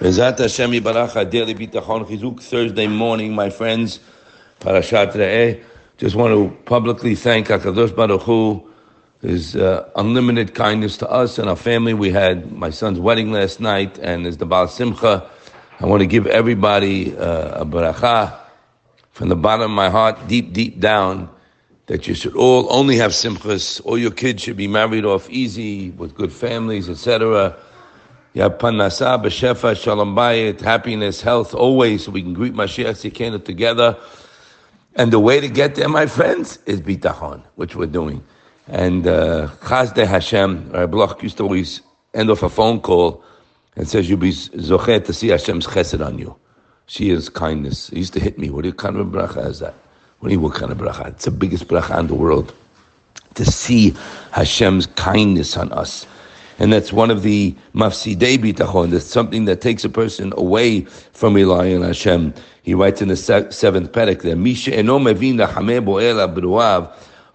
Bezat Hashem Daily Bitachon Chizuk Thursday morning, my friends. Parashat Re'eh. Just want to publicly thank Hakadosh Baruch Hu, His uh, unlimited kindness to us and our family. We had my son's wedding last night, and as the Baal Simcha, I want to give everybody uh, a baracha from the bottom of my heart, deep, deep down, that you should all only have simchas. All your kids should be married off easy with good families, etc. Have panasa, b'shefa, shalom bayit, happiness, health, always, so we can greet Mashiach Tzidkenu together. And the way to get there, my friends, is bitachon, which we're doing. And uh, Chazde Hashem, Rabbi Bloch used to always end off a phone call and says, you'll be zochet to see Hashem's chesed on you. She is kindness. He used to hit me. What kind of bracha is that? What, do you, what kind of bracha? It's the biggest bracha in the world. To see Hashem's kindness on us. And that's one of the mafsidei bitachon. That's something that takes a person away from relying on Hashem. He writes in the seventh perek there, Misha mevin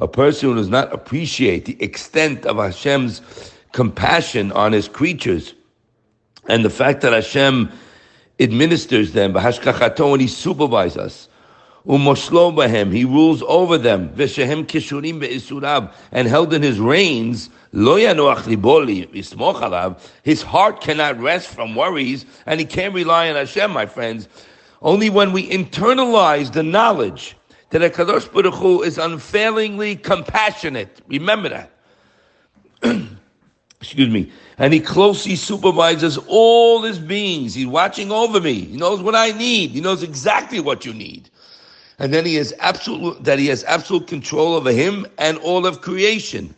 a person who does not appreciate the extent of Hashem's compassion on his creatures and the fact that Hashem administers them, and he supervises us. Umoshlo bahem, he rules over them. Veshehem kishurim be'isurav, and held in his reins. Lo yanoach liboli alav. His heart cannot rest from worries, and he can't rely on Hashem, my friends. Only when we internalize the knowledge that Hakadosh Baruch Hu is unfailingly compassionate. Remember that. Excuse me. And he closely supervises all his beings. He's watching over me. He knows what I need. He knows exactly what you need and then he has absolute that he has absolute control over him and all of creation.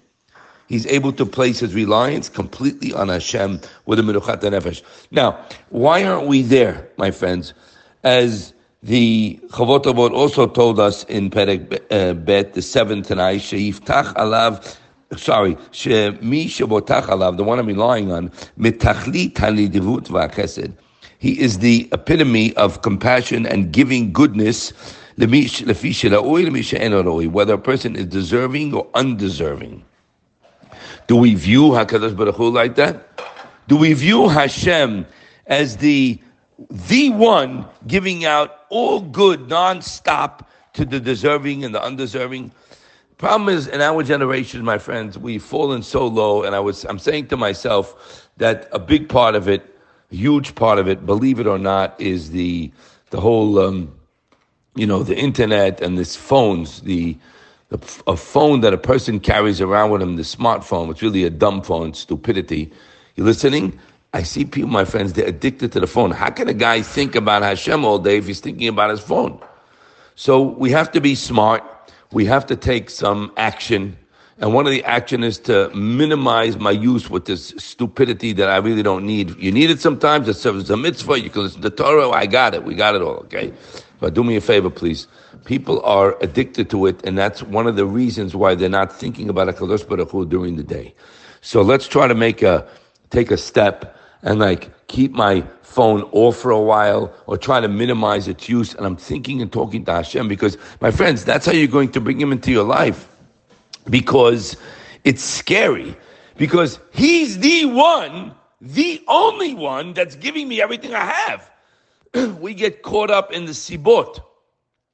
He's able to place his reliance completely on Hashem with a minuchat nefesh. Now, why aren't we there, my friends? As the Chovot HaLevavot also told us in Perek uh, Bet, the seventh tonight, Sheyiftach Alav, sorry, Shemi Shabotach Alav, the one I'm relying on, Mitachli Talidivut Va'chesed. He is the epitome of compassion and giving goodness whether a person is deserving or undeserving. Do we view Hakadosh Baruch Hu like that? Do we view Hashem as the the one giving out all good non-stop to the deserving and the undeserving? Problem is, in our generation, my friends, we've fallen so low, and I was I'm saying to myself that a big part of it, a huge part of it, believe it or not, is the the whole. Um, you know, the internet and this phones, the, the a phone that a person carries around with him, the smartphone, it's really a dumb phone, stupidity. You listening? I see people, my friends, they're addicted to the phone. How can a guy think about Hashem all day if he's thinking about his phone? So we have to be smart. We have to take some action. And one of the action is to minimize my use with this stupidity that I really don't need. You need it sometimes. It serves a mitzvah. You can listen to Torah. I got it. We got it all. Okay. But do me a favor, please. People are addicted to it, and that's one of the reasons why they're not thinking about a Kadosh Baruch Hu during the day. So let's try to make a, take a step and like keep my phone off for a while or try to minimize its use. And I'm thinking and talking to Hashem because, my friends, that's how you're going to bring Him into your life. Because it's scary. Because He's the one, the only one that's giving me everything I have. we get caught up in the sibot,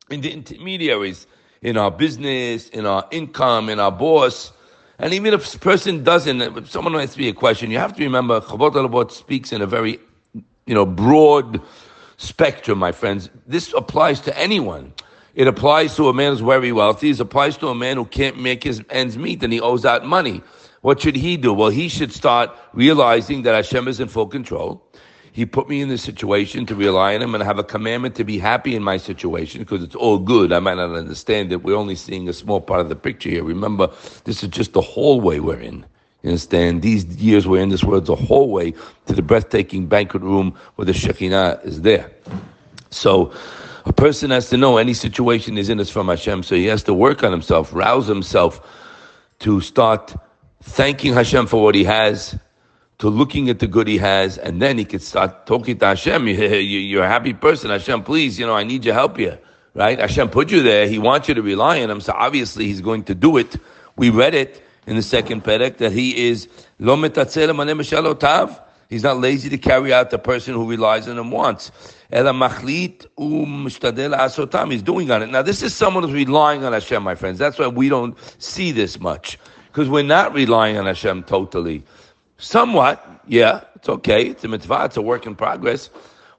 in the intermediaries, in our business, in our income, in our boss. And even if a person doesn't, if someone asks me a question, you have to remember Chovot HaLevavot speaks in a very, you know, broad spectrum, my friends. This applies to anyone. It applies to a man who's very wealthy. It applies to a man who can't make his ends meet and he owes out money. What should he do? Well, he should start realizing that Hashem is in full control. He put me in this situation to rely on Him and have a commandment to be happy in my situation because it's all good. I might not understand it. We're only seeing a small part of the picture here. Remember, this is just the hallway we're in. You understand? These years we're in this world's a hallway to the breathtaking banquet room where the Shekhinah is there. So, a person has to know any situation is in is from Hashem, so he has to work on himself, rouse himself to start thanking Hashem for what he has, to looking at the good he has, and then he could start talking to Hashem. You're a happy person, Hashem. Please, you know, I need your help here, right? Hashem put you there. He wants you to rely on him, so obviously he's going to do it. We read it in the second perek that he is lo He's not lazy to carry out the person who relies on him wants. Ela machlit um asotam. He's doing on it. Now, this is someone who's relying on Hashem, my friends. That's why we don't see this much. Because we're not relying on Hashem totally. Somewhat, yeah, it's okay. It's a mitzvah. It's a work in progress.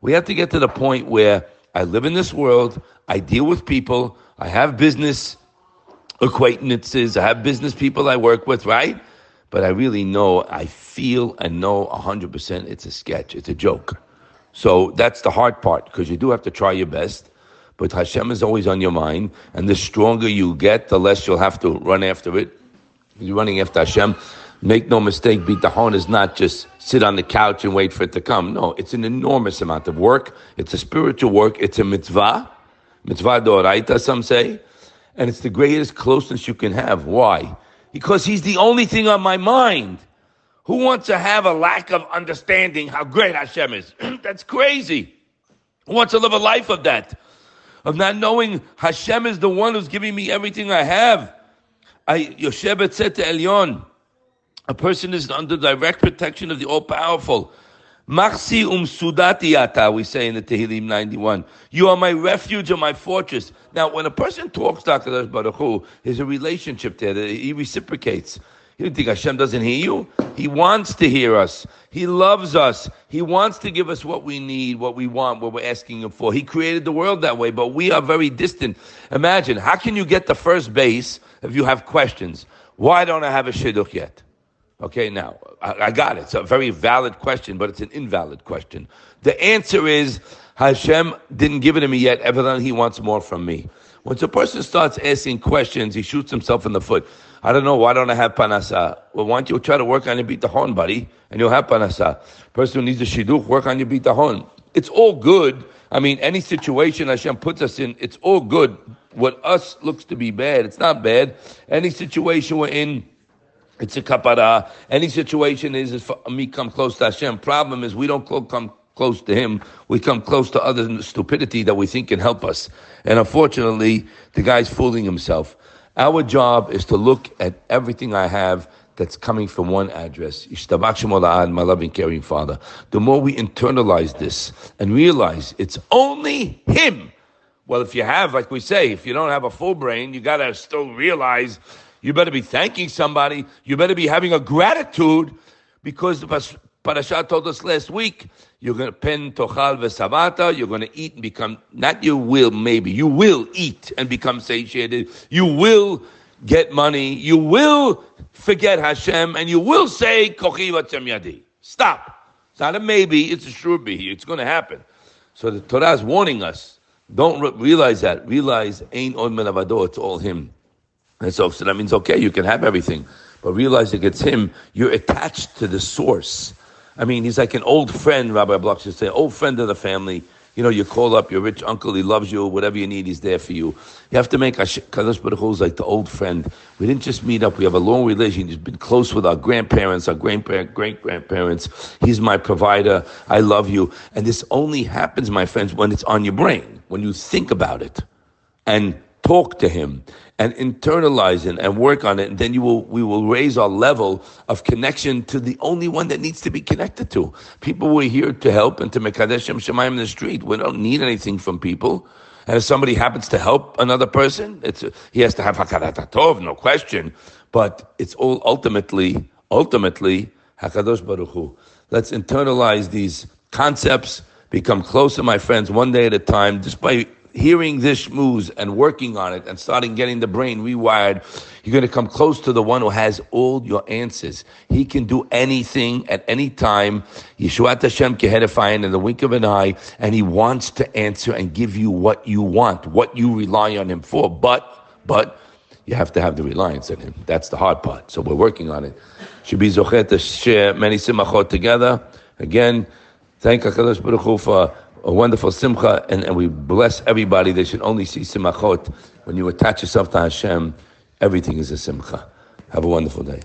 We have to get to the point where I live in this world. I deal with people. I have business acquaintances. I have business people I work with, right? But I really know, I feel and know 100% it's a sketch. It's a joke. So that's the hard part because you do have to try your best. But Hashem is always on your mind. And the stronger you get, the less you'll have to run after it. You're running after Hashem. Make no mistake, bitachon is not just sit on the couch and wait for it to come. No, it's an enormous amount of work. It's a spiritual work. It's a mitzvah. Mitzvah doraita, some say. And it's the greatest closeness you can have. Why? Because he's the only thing on my mind. Who wants to have a lack of understanding how great Hashem is? That's crazy. Who wants to live a life of that? Of not knowing Hashem is the one who's giving me everything I have. I Yoshebet said to Elyon, a person is under direct protection of the all powerful. Machsi um sudatiata, we say in the Tehillim 91. You are my refuge and my fortress. Now, when a person talks to HaKadosh Baruch Hu, there's a relationship there that he reciprocates. You don't think Hashem doesn't hear you? He wants to hear us. He loves us. He wants to give us what we need, what we want, what we're asking Him for. He created the world that way, but we are very distant. Imagine, how can you get the first base if you have questions? Why don't I have a shidduch yet? Okay, now, I, I got it. It's a very valid question, but it's an invalid question. The answer is Hashem didn't give it to me yet, evidently He wants more from me. Once a person starts asking questions, he shoots himself in the foot. I don't know, why don't I have panasa? Well, why don't you try to work on your bitahon, buddy, and you'll have panasa. Person who needs a shidduch, work on your bitahon. It's all good. I mean, any situation Hashem puts us in, it's all good. What us looks to be bad, it's not bad. Any situation we're in, it's a kapara. Any situation is, is for me come close to Hashem. Problem is we don't come close to Him. We come close to other stupidity that we think can help us. And unfortunately, the guy's fooling himself. Our job is to look at everything I have that's coming from one address. My loving, caring Father. The more we internalize this and realize it's only Him. Well, if you have, like we say, if you don't have a full brain, you got to still realize you better be thanking somebody. You better be having a gratitude because the Parashah told us last week, you're going to pen tochal vesavata, you're going to eat and become, not you will maybe, you will eat and become satiated. You will get money. You will forget Hashem and you will say, kochi yadi. Stop. It's not a maybe, it's a sure be. It's going to happen. So the Torah is warning us. Don't re- realize that. Realize, ain't on melavado, it's all him. And so, so that means, okay, you can have everything. But realize it it's him. You're attached to the source. I mean, he's like an old friend, Rabbi Block should say, old friend of the family. You know, you call up your rich uncle, he loves you, whatever you need, he's there for you. You have to make Kadosh Baruch Hu like the old friend. We didn't just meet up, we have a long relation. He's been close with our grandparents, our great grandparents. He's my provider. I love you. And this only happens, my friends, when it's on your brain, when you think about it. And talk to him and internalize it and work on it, and then you will we will raise our level of connection to the only one that needs to be connected to. People were here to help and to Mekadesh Shemayim in the street. We don't need anything from people. And if somebody happens to help another person, it's he has to have hakarat tov, no question. But it's all ultimately, ultimately Hakadosh Baruch Hu. Let's internalize these concepts, become closer, my friends, one day at a time, by hearing this moves and working on it and starting getting the brain rewired, you're going to come close to the one who has all your answers. He can do anything at any time. Yeshuat Hashem Kehedifying in the wink of an eye, and he wants to answer and give you what you want, what you rely on him for. But, but, you have to have the reliance on him. That's the hard part. So we're working on it. Should be zochet to share many simachot together. Again, thank HaKadosh Baruch Hu for a wonderful simcha, and, and we bless everybody. They should only see simachot. When you attach yourself to Hashem, everything is a simcha. Have a wonderful day.